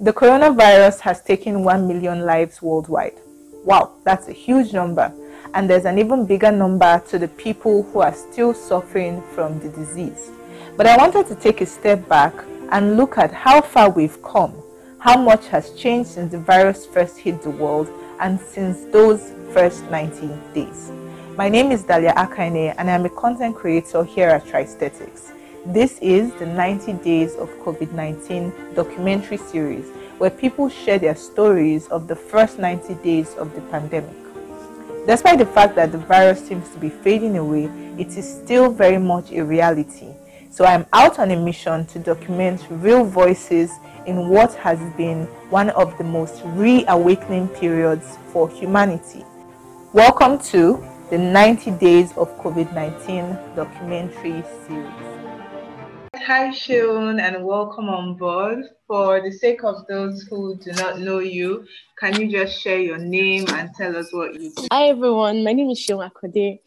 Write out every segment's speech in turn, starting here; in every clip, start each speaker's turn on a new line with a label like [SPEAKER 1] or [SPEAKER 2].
[SPEAKER 1] The coronavirus has taken 1 million lives worldwide. Wow, that's a huge number. And there's an even bigger number to the people who are still suffering from the disease. But I wanted to take a step back and look at how far we've come, how much has changed since the virus first hit the world and since those first 90 days. My name is Dalia Akaine and I'm a content creator here at Tristhetics. This is the 90 Days of COVID 19 documentary series where people share their stories of the first 90 days of the pandemic. Despite the fact that the virus seems to be fading away, it is still very much a reality. So I'm out on a mission to document real voices in what has been one of the most reawakening periods for humanity. Welcome to the 90 Days of COVID 19 documentary series. Hi, Seun, and welcome on board. For the sake of those who do not know you, can you just share your name and tell us what you do?
[SPEAKER 2] Hi, everyone. My name is Seun Akode.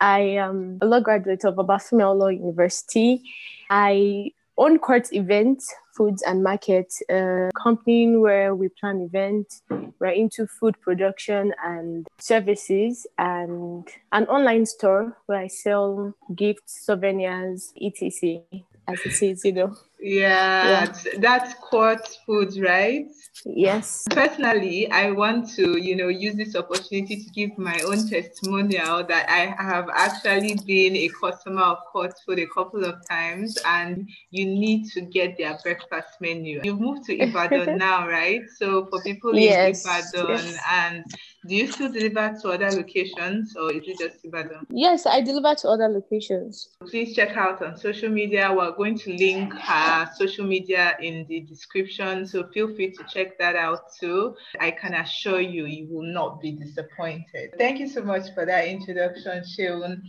[SPEAKER 2] I am a law graduate of Obafemi Awolowo University. I own Court Events, Foods and Market, a company where we plan events. We're into food production and services, and an online store where I sell gifts, souvenirs, etc as it is, you know.
[SPEAKER 1] Yeah, yeah. that's court food, right?
[SPEAKER 2] Yes.
[SPEAKER 1] Personally, I want to, you know, use this opportunity to give my own testimonial that I have actually been a customer of court food a couple of times, and you need to get their breakfast menu. You've moved to Ibadan now, right? So for people yes. in Ibadan yes. and do you still deliver to other locations or is it just Ibadan?
[SPEAKER 2] Yes, I deliver to other locations.
[SPEAKER 1] Please check out on social media. We're going to link her social media in the description, so feel free to check that out too. I can assure you, you will not be disappointed. Thank you so much for that introduction, Seun.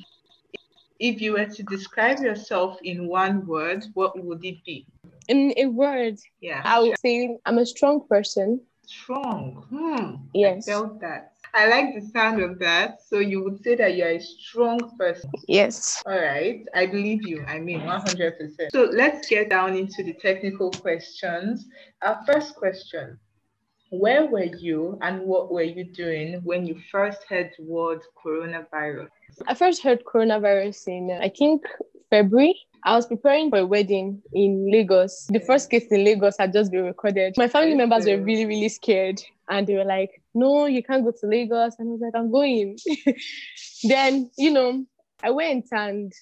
[SPEAKER 1] If you were to describe yourself in one word, what would it be?
[SPEAKER 2] In a word,
[SPEAKER 1] yeah,
[SPEAKER 2] I would say I'm a strong person
[SPEAKER 1] Strong. Hmm.
[SPEAKER 2] Yes.
[SPEAKER 1] I felt that. I like the sound of that. So you would say that you're a strong person.
[SPEAKER 2] Yes.
[SPEAKER 1] All right. I believe you. I mean, 100%. So let's get down into the technical questions. Our first question Where were you and what were you doing when you first heard the word coronavirus?
[SPEAKER 2] I first heard coronavirus in, I think, February. I was preparing for a wedding in Lagos. The first case in Lagos had just been recorded. My family members were really, really scared. And they were like, no, you can't go to Lagos. And I was like, I'm going. then, you know, I went and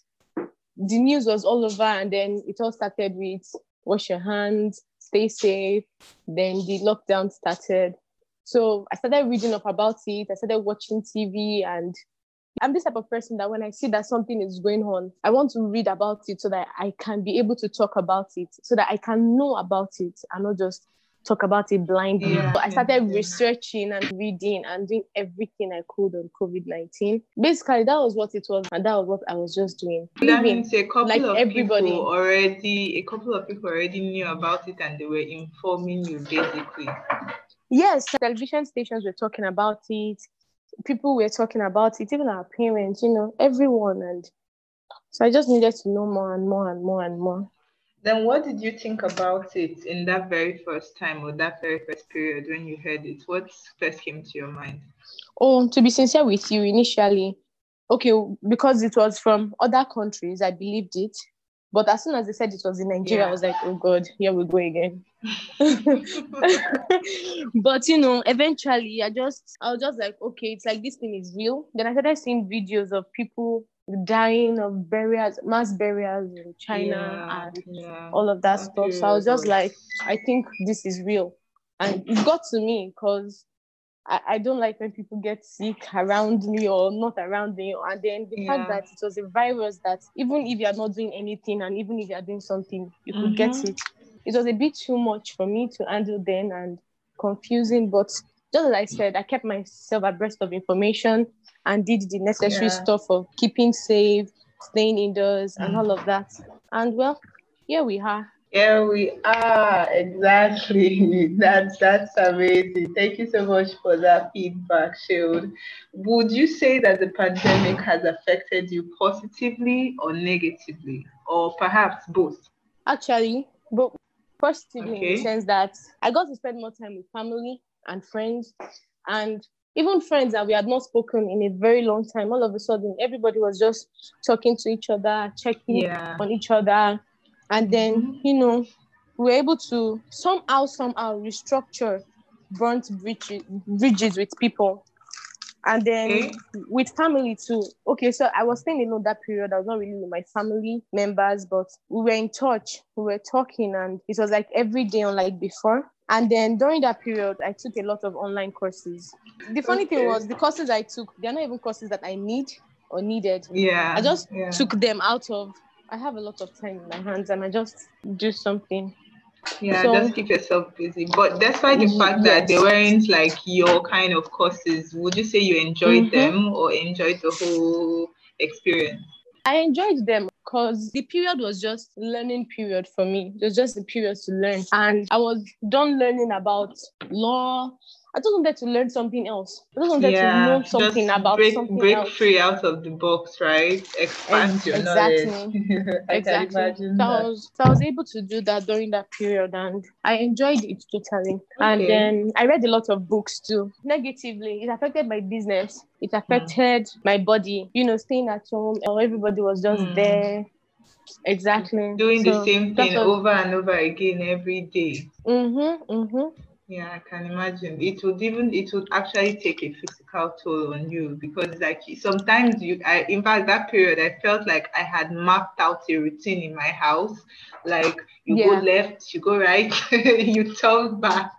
[SPEAKER 2] the news was all over. And then it all started with wash your hands, stay safe. Then the lockdown started. So I started reading up about it. I started watching TV and I'm this type of person that when I see that something is going on, I want to read about it so that I can be able to talk about it, so that I can know about it and not just talk about it blindly. Yeah. So I started researching and reading and doing everything I could on COVID 19. Basically, that was what it was, and that was what I was just doing.
[SPEAKER 1] That means a couple like of everybody. people already, a couple of people already knew about it and they were informing you basically.
[SPEAKER 2] Yes, television stations were talking about it people were talking about it, even our parents, you know, everyone. And so I just needed to know more and more and more and more.
[SPEAKER 1] Then what did you think about it in that very first time or that very first period when you heard it? What first came to your mind?
[SPEAKER 2] Oh, to be sincere with you, initially, okay, because it was from other countries, I believed it. But as soon as they said it was in Nigeria, yeah. I was like, oh God, here we go again. but you know, eventually I just I was just like, okay, it's like this thing is real. Then I started seeing videos of people dying of burials, mass burials in China yeah, and yeah. all of that stuff. So I was just like, I think this is real. And it got to me because I, I don't like when people get sick around me or not around me. And then the yeah. fact that it was a virus that even if you're not doing anything and even if you're doing something, you could mm-hmm. get it. It was a bit too much for me to handle then and confusing. But just as I said, I kept myself abreast of information and did the necessary yeah. stuff of keeping safe, staying indoors, mm-hmm. and mm. all of that. And well, here we are.
[SPEAKER 1] Here we are, exactly. That's that's amazing. Thank you so much for that feedback, Shield. Would you say that the pandemic has affected you positively or negatively, or perhaps both?
[SPEAKER 2] Actually, both positively in the sense that I got to spend more time with family and friends and even friends that we had not spoken in a very long time. All of a sudden, everybody was just talking to each other, checking
[SPEAKER 1] Yeah.
[SPEAKER 2] on each other. And then,
[SPEAKER 1] Mhm.
[SPEAKER 2] you know, we were able to somehow, somehow restructure burnt bridges, bridges with people. And then
[SPEAKER 1] Okay.
[SPEAKER 2] with family too. Okay, so I was staying alone that period. I was not really with my family members, but we were in touch. We were talking, and it was like every day, unlike before. And then during that period, I took a lot of online courses. The funny thing was, the courses I took, they're not even courses that I need or needed.
[SPEAKER 1] Yeah.
[SPEAKER 2] I just
[SPEAKER 1] yeah.
[SPEAKER 2] took them out of. I have a lot of time in my hands, and I just do something.
[SPEAKER 1] Yeah,
[SPEAKER 2] So-
[SPEAKER 1] just keep yourself busy. But despite the fact that they weren't like your kind of courses, would you say you enjoyed
[SPEAKER 2] Mhm.
[SPEAKER 1] them or enjoyed the whole experience?
[SPEAKER 2] I enjoyed them because the period was just learning period for me. It was just a period to learn. And I was done learning about law. I just wanted to learn something else. I just wanted to know something
[SPEAKER 1] just
[SPEAKER 2] about
[SPEAKER 1] break,
[SPEAKER 2] something
[SPEAKER 1] break
[SPEAKER 2] else.
[SPEAKER 1] free out of the box, right? Expand
[SPEAKER 2] Ex-
[SPEAKER 1] your
[SPEAKER 2] exactly.
[SPEAKER 1] knowledge.
[SPEAKER 2] Exactly. So I, was, so I was able to do that during that period and I enjoyed it totally. And then I read a lot of books too. Negatively, it affected my business, it affected my body. You know, staying at home, or everybody was just
[SPEAKER 1] Hmm.
[SPEAKER 2] there. Exactly.
[SPEAKER 1] Doing the same thing over and over again every day.
[SPEAKER 2] Mm-hmm, mm-hmm.
[SPEAKER 1] Yeah, I can imagine. It would even it would actually take a physical toll on you because like sometimes you I in fact that period I felt like I had mapped out a routine in my house. Like you
[SPEAKER 2] Yeah.
[SPEAKER 1] go left, you go right, you turn back.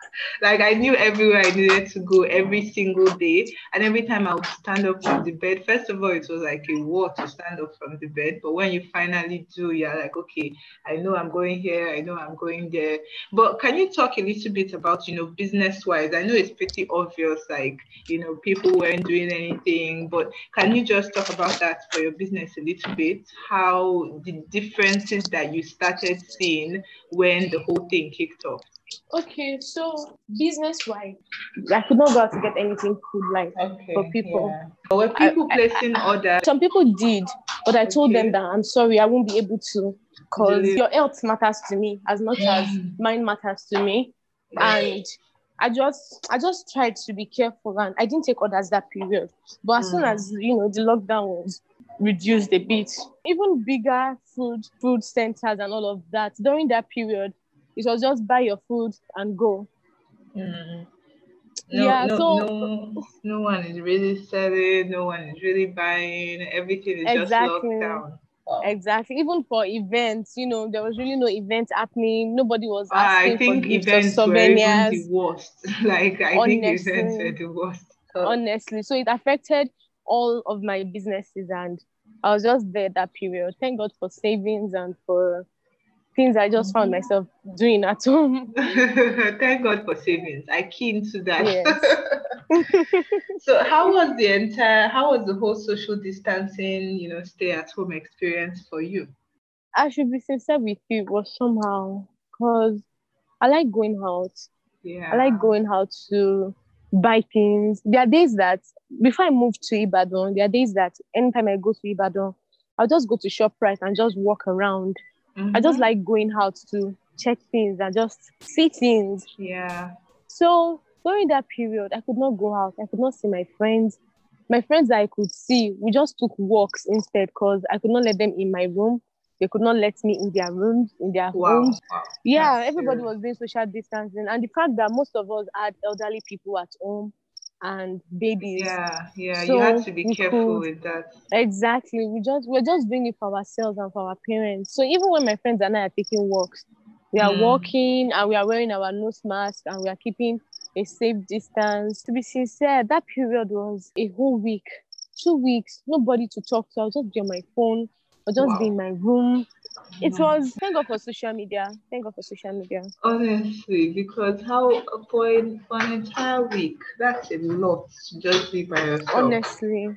[SPEAKER 1] Like I knew everywhere I needed to go every single day. And every time I would stand up from the bed, first of all, it was like a war to stand up from the bed. But when you finally do, you're like, okay, I know I'm going here, I know I'm going there. But can you talk a little bit about, you know, business wise? I know it's pretty obvious, like, you know, people weren't doing anything, but can you just talk about that for your business a little bit? How the differences that you started seeing when the whole thing kicked off?
[SPEAKER 2] Okay, so business wise, I could not go out to get anything food like
[SPEAKER 1] Okay.
[SPEAKER 2] For people.
[SPEAKER 1] Yeah. But were
[SPEAKER 2] I-
[SPEAKER 1] people placing orders?
[SPEAKER 2] some people did, but I told
[SPEAKER 1] Okay.
[SPEAKER 2] them that I'm sorry, I won't be able to because
[SPEAKER 1] Deliver.
[SPEAKER 2] your health matters to me as much as
[SPEAKER 1] Mm.
[SPEAKER 2] mine matters to me. And I just I just tried to be careful and I didn't take orders that period. But as soon
[SPEAKER 1] Mm.
[SPEAKER 2] as you know the lockdown was reduced a bit, even bigger food food centers and all of that during that period, it was just buy your food and go.
[SPEAKER 1] Mm. No,
[SPEAKER 2] Yeah,
[SPEAKER 1] no,
[SPEAKER 2] so-
[SPEAKER 1] no, no one is really selling. No one is really buying. Everything is just
[SPEAKER 2] Exactly.
[SPEAKER 1] locked down. Wow.
[SPEAKER 2] Exactly. Even for events, you know, there was really no event happening. Nobody was
[SPEAKER 1] Ah,
[SPEAKER 2] asking
[SPEAKER 1] I think
[SPEAKER 2] for gifts or
[SPEAKER 1] events were even
[SPEAKER 2] souvenirs.
[SPEAKER 1] the worst. like I think events
[SPEAKER 2] Honestly.
[SPEAKER 1] were the worst. Oh,
[SPEAKER 2] honestly. So it affected all of my businesses, and I was just there that period. Thank God for savings and for things I just found
[SPEAKER 1] Mhm.
[SPEAKER 2] myself doing at home.
[SPEAKER 1] Thank God for savings. I key into that.
[SPEAKER 2] Yes.
[SPEAKER 1] so how was the entire how was the whole social distancing, you know, stay at home experience for you?
[SPEAKER 2] I should be sincere with you, it was somehow because I like going out.
[SPEAKER 1] Yeah.
[SPEAKER 2] I like going out to buy things. There are days that before I moved to Ibadan, there are days that anytime I go to Ibadan, I'll just go to ShopRite and just walk around. I just
[SPEAKER 1] Mhm.
[SPEAKER 2] like going out to check things and just see things.
[SPEAKER 1] yeah.
[SPEAKER 2] So during that period, I could not go out. I could not see my friends. My friends that I could see, we just took walks instead because I could not let them in my room. They could not let me in their rooms, in their
[SPEAKER 1] Wow.
[SPEAKER 2] homes.
[SPEAKER 1] wow.
[SPEAKER 2] Yeah,
[SPEAKER 1] That's
[SPEAKER 2] everybody
[SPEAKER 1] serious.
[SPEAKER 2] was doing social distancing, and the fact that most of us had elderly people at home and babies.
[SPEAKER 1] Yeah, yeah,
[SPEAKER 2] So
[SPEAKER 1] you had to be careful
[SPEAKER 2] could-
[SPEAKER 1] with that.
[SPEAKER 2] Exactly. We just we're just doing it for ourselves and for our parents. So even when my friends and I are taking walks, we are
[SPEAKER 1] Mm.
[SPEAKER 2] walking and we are wearing our nose mask and we are keeping a safe distance. To be sincere, that period was a whole week, two weeks, nobody to talk to. I was just be on my phone, or just
[SPEAKER 1] Wow.
[SPEAKER 2] be in my room. It was thank God for social media. Thank God for social media.
[SPEAKER 1] Honestly, because how for, for an entire week, that's a lot to just be by yourself.
[SPEAKER 2] Honestly.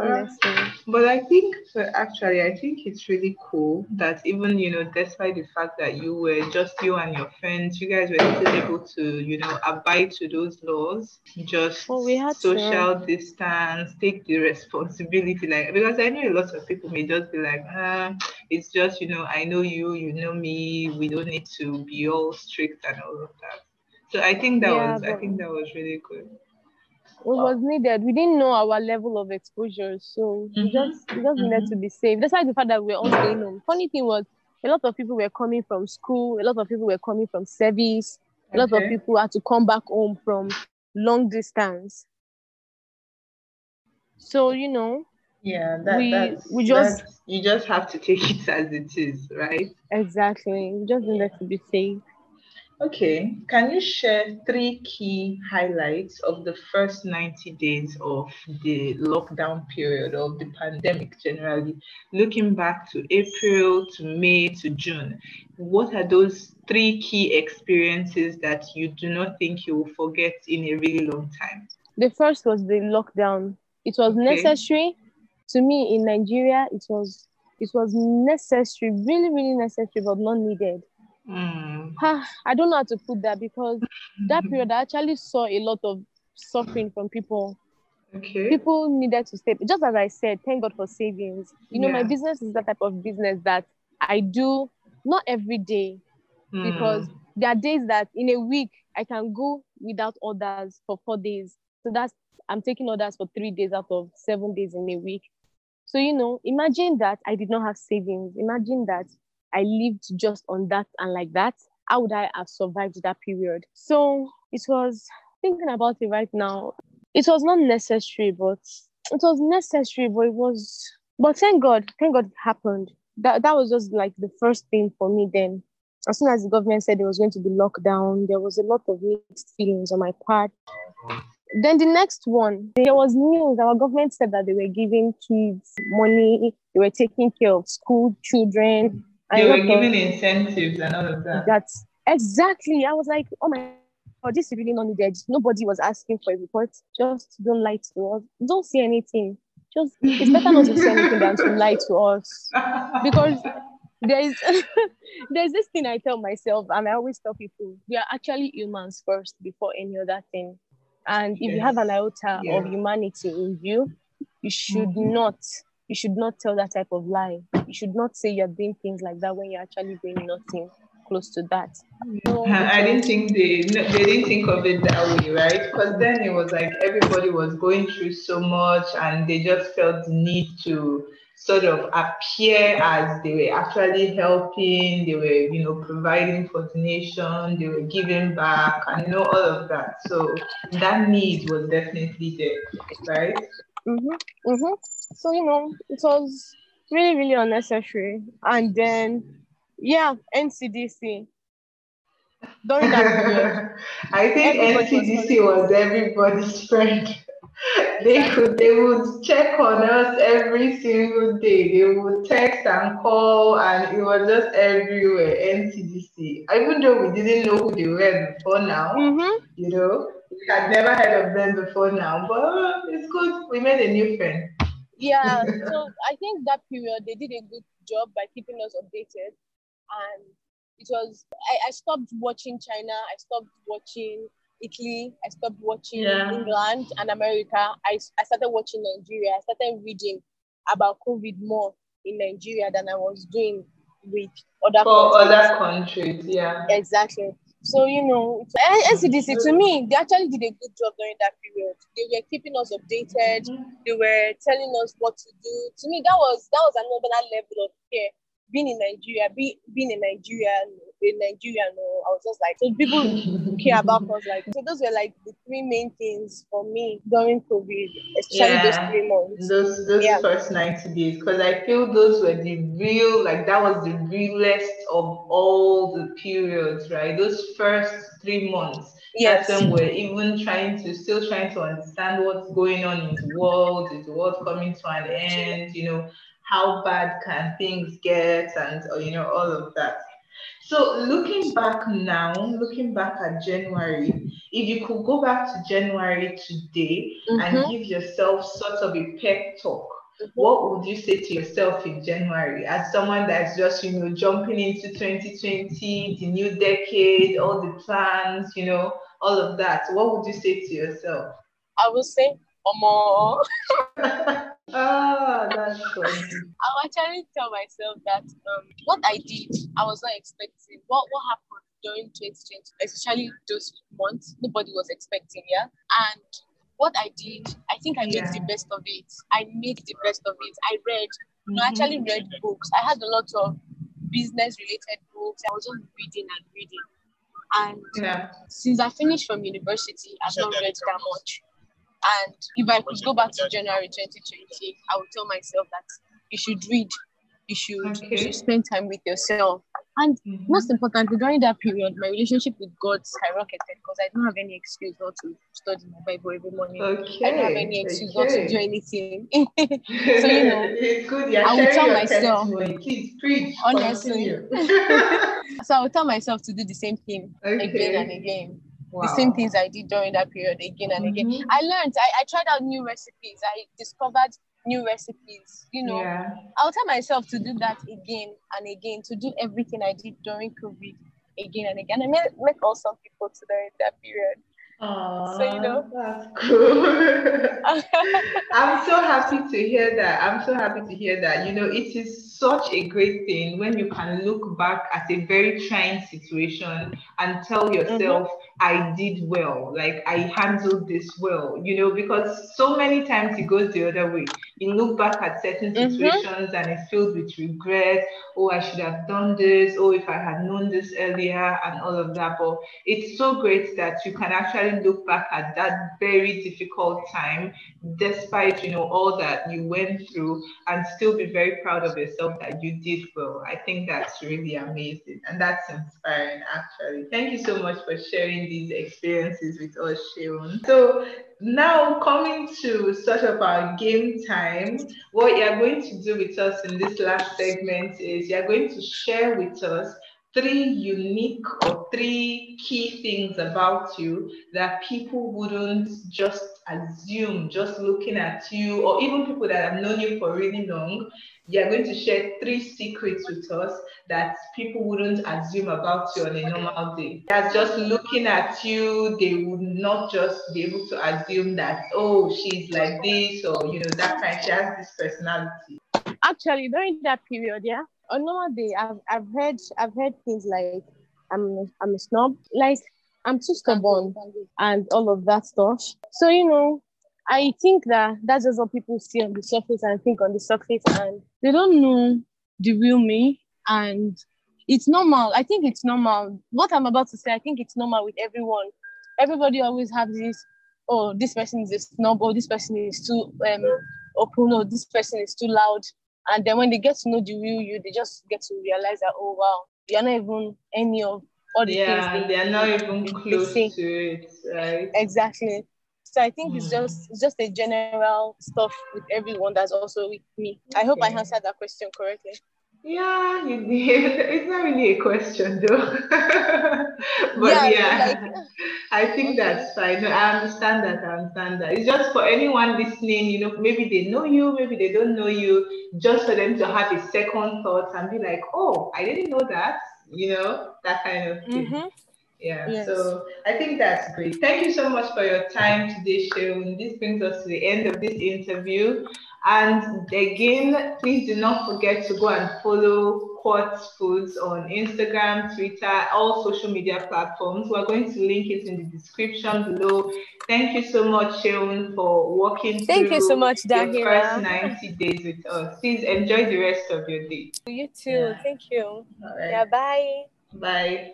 [SPEAKER 2] Honestly.
[SPEAKER 1] But I think, so actually, I think it's really cool that even, you know, despite the fact that you were just you and your friends, you guys were still able to, you know, abide to those laws, just
[SPEAKER 2] Well, we had to.
[SPEAKER 1] social distance, take the responsibility. Like, because I know a lot of people may just be like, ah, It's just, you know, I know you, you know me. We don't need to be all strict and all of that. So I think that yeah, was, I think that was really good.
[SPEAKER 2] It was needed. We didn't know our level of exposure, so mm-hmm. we just we just mm-hmm. needed to be safe. That's why the fact that we we're all staying home. Funny thing was, a lot of people were coming from school. A lot of people were coming from service. A lot okay. of people had to come back home from long distance. So you know,
[SPEAKER 1] yeah, that, we that's, we just you just have to take it as it is, right?
[SPEAKER 2] Exactly. We just needed to be safe.
[SPEAKER 1] Okay, can you share three key highlights of the first 90 days of the lockdown period of the pandemic generally, looking back to April to May to June? What are those three key experiences that you do not think you will forget in a really long time?
[SPEAKER 2] The first was the lockdown. It was okay. necessary to me in Nigeria. It was it was necessary, really, really necessary, but not needed Mm. I don't know how to put that because that mm-hmm. period I actually saw a lot of suffering from people.
[SPEAKER 1] Okay.
[SPEAKER 2] People needed to stay. Just as I said, thank God for savings. You know, yeah. my business is that type of business that I do not every day mm. because there are days that in a week I can go without orders for four days. So that's I'm taking orders for three days out of seven days in a week. So you know, imagine that I did not have savings. Imagine that I lived just on that and like that, how would I have survived that period? So it was thinking about it right now. It was not necessary, but it was necessary, but it was but thank God, thank God it happened. That that was just like the first thing for me then. As soon as the government said there was going to be lockdown, there was a lot of mixed feelings on my part. Uh-huh. Then the next one, there was news. Our government said that they were giving kids money, they were taking care of school children,
[SPEAKER 1] they were giving incentives and all of that.
[SPEAKER 2] That's exactly. I was like, oh my god, this is really not needed. Nobody was asking for a report. Just don't lie to us. Don't say anything. Just it's better not to say anything than to lie to us. Because there is there's this thing I tell myself, and I always tell people, we are actually humans first before any other thing. And if yes. you have an iota yeah. of humanity in you, you should mm-hmm. not you should not tell that type of lie. You should not say you're doing things like that when you're actually doing nothing close to that.
[SPEAKER 1] No, I didn't think they they didn't think of it that way, right? Because then it was like everybody was going through so much, and they just felt the need to sort of appear as they were actually helping. They were, you know, providing for the nation. They were giving back, and you know all of that. So that need was definitely there, right?
[SPEAKER 2] Mm-hmm. Mm-hmm. So, you know, it was really, really unnecessary. And then, yeah, NCDC.
[SPEAKER 1] During that period, I think NCDC was, was everybody's friend. they could they would check on us every single day. They would text and call, and it was just everywhere. NCDC. Even though we didn't know who they were before now, mm-hmm. you know, had never heard of them before now. But it's good. We made a new friend
[SPEAKER 2] yeah so i think that period they did a good job by keeping us updated and it was i, I stopped watching china i stopped watching italy i stopped watching yeah. england and america I, I started watching nigeria i started reading about covid more in nigeria than i was doing with other
[SPEAKER 1] For countries. other countries yeah
[SPEAKER 2] exactly so, you know, NCDC eh, to me, they actually did a good job during that period. They were keeping us updated. They were telling us what to do. To me, that was that was another level of care. Being in Nigeria, be, being in Nigeria, in Nigeria, no, I was just like, so people care about us. Like, so those were like the three main things for me during COVID, especially yeah, those three months.
[SPEAKER 1] Those those yeah. first 90 days, because I feel those were the real, like, that was the realest of all the periods, right? Those first three months. Yes. That's when we're even trying to still trying to understand what's going on in the world, is the world coming to an end, you know, how bad can things get and you know all of that so looking back now, looking back at January, if you could go back to January today mm-hmm. and give yourself sort of a pep talk, mm-hmm. what would you say to yourself in January as someone that's just, you know, jumping into 2020, the new decade, all the plans, you know, all of that? What would you say to yourself?
[SPEAKER 2] I would say, Omo. I'll actually tell myself that um, what I did, I was not expecting. What what happened during 2020, especially those months, nobody was expecting, yeah. And what I did, I think I made the best of it. I made the best of it. I read, you know, I actually read books. I had a lot of business related books. I was just reading and reading. And
[SPEAKER 1] Yeah.
[SPEAKER 2] since I finished from university, I've not read that much. And if I could go back to January 2020, I would tell myself that you should read, you should, you should spend time with yourself. And
[SPEAKER 1] Mhm.
[SPEAKER 2] most importantly, during that period, my relationship with God skyrocketed because I don't have any excuse not to study my Bible every morning.
[SPEAKER 1] Okay.
[SPEAKER 2] I don't have any excuse not to do anything. So, you know,
[SPEAKER 1] it's good. You're
[SPEAKER 2] I will
[SPEAKER 1] sharing
[SPEAKER 2] tell myself.
[SPEAKER 1] Please
[SPEAKER 2] honestly. So I would tell myself to do the same thing again and again.
[SPEAKER 1] Wow.
[SPEAKER 2] the same things I did during that period again and again.
[SPEAKER 1] Mhm.
[SPEAKER 2] I learned, I, I tried out new recipes, I discovered new recipes, you know.
[SPEAKER 1] Yeah.
[SPEAKER 2] I'll tell myself to do that again and again, to do everything I did during COVID again and again. I met, met awesome people during that period.
[SPEAKER 1] So
[SPEAKER 2] you know.
[SPEAKER 1] that's cool. I'm so happy to hear that. I'm so happy to hear that. You know, it is such a great thing when you can look back at a very trying situation and tell yourself, I did well, like I handled this well, you know, because so many times it goes the other way. You look back at certain
[SPEAKER 2] Mhm.
[SPEAKER 1] situations and it's filled with regret. Oh, I should have done this. Oh, if I had known this earlier, and all of that. But it's so great that you can actually look back at that very difficult time despite you know all that you went through and still be very proud of yourself that you did well i think that's really amazing and that's inspiring actually thank you so much for sharing these experiences with us sharon. So now coming to sort of our game time what you're going to do with us in this last segment is you're going to share with us three unique or three key things about you that people wouldn't just assume just looking at you or even people that have known you for really long you're going to share three secrets with us that people wouldn't assume about you on a normal day. That's just looking at you. They would not just be able to assume that oh she's like this or you know that kind. She has this personality.
[SPEAKER 2] Actually, during that period, yeah, on normal day, I've, I've heard I've heard things like I'm I'm a snob, like I'm too stubborn and all of that stuff. So you know, I think that that's just what people see on the surface and think on the surface, and they don't know the real me. And it's normal. I think it's normal. What I'm about to say, I think it's normal with everyone. Everybody always has this. Oh, this person is a snob. Or this person is too um open. Or this person is too loud. And then when they get to know the real you, they just get to realize that oh wow, you're not even any of all the
[SPEAKER 1] yeah
[SPEAKER 2] things they,
[SPEAKER 1] they're not even close to it right
[SPEAKER 2] Exactly. So I think it's
[SPEAKER 1] Mm.
[SPEAKER 2] just it's just a general stuff with everyone that's also with me. I hope I answered that question correctly.
[SPEAKER 1] Yeah, you did. It's not really a question though. but
[SPEAKER 2] Yeah,
[SPEAKER 1] yeah,
[SPEAKER 2] like-
[SPEAKER 1] I think
[SPEAKER 2] Okay.
[SPEAKER 1] that's fine. No, I understand that. I understand that. It's just for anyone listening, you know, maybe they know you, maybe they don't know you, just for them to have a second thought and be like, oh, I didn't know that, you know, that kind of thing.
[SPEAKER 2] Mm-hmm.
[SPEAKER 1] Yeah,
[SPEAKER 2] Yes.
[SPEAKER 1] so I think that's great. Thank you so much for your time today, Sharon. This brings us to the end of this interview. And again, please do not forget to go and follow Quartz Foods on Instagram, Twitter, all social media platforms. We're going to link it in the description below. Thank you so much, Sharon, for walking
[SPEAKER 2] Thank
[SPEAKER 1] through
[SPEAKER 2] you so much,
[SPEAKER 1] your first 90 days with us. Please enjoy the rest of your day.
[SPEAKER 2] You too.
[SPEAKER 1] Yeah.
[SPEAKER 2] Thank you.
[SPEAKER 1] All right.
[SPEAKER 2] Yeah, bye.
[SPEAKER 1] Bye.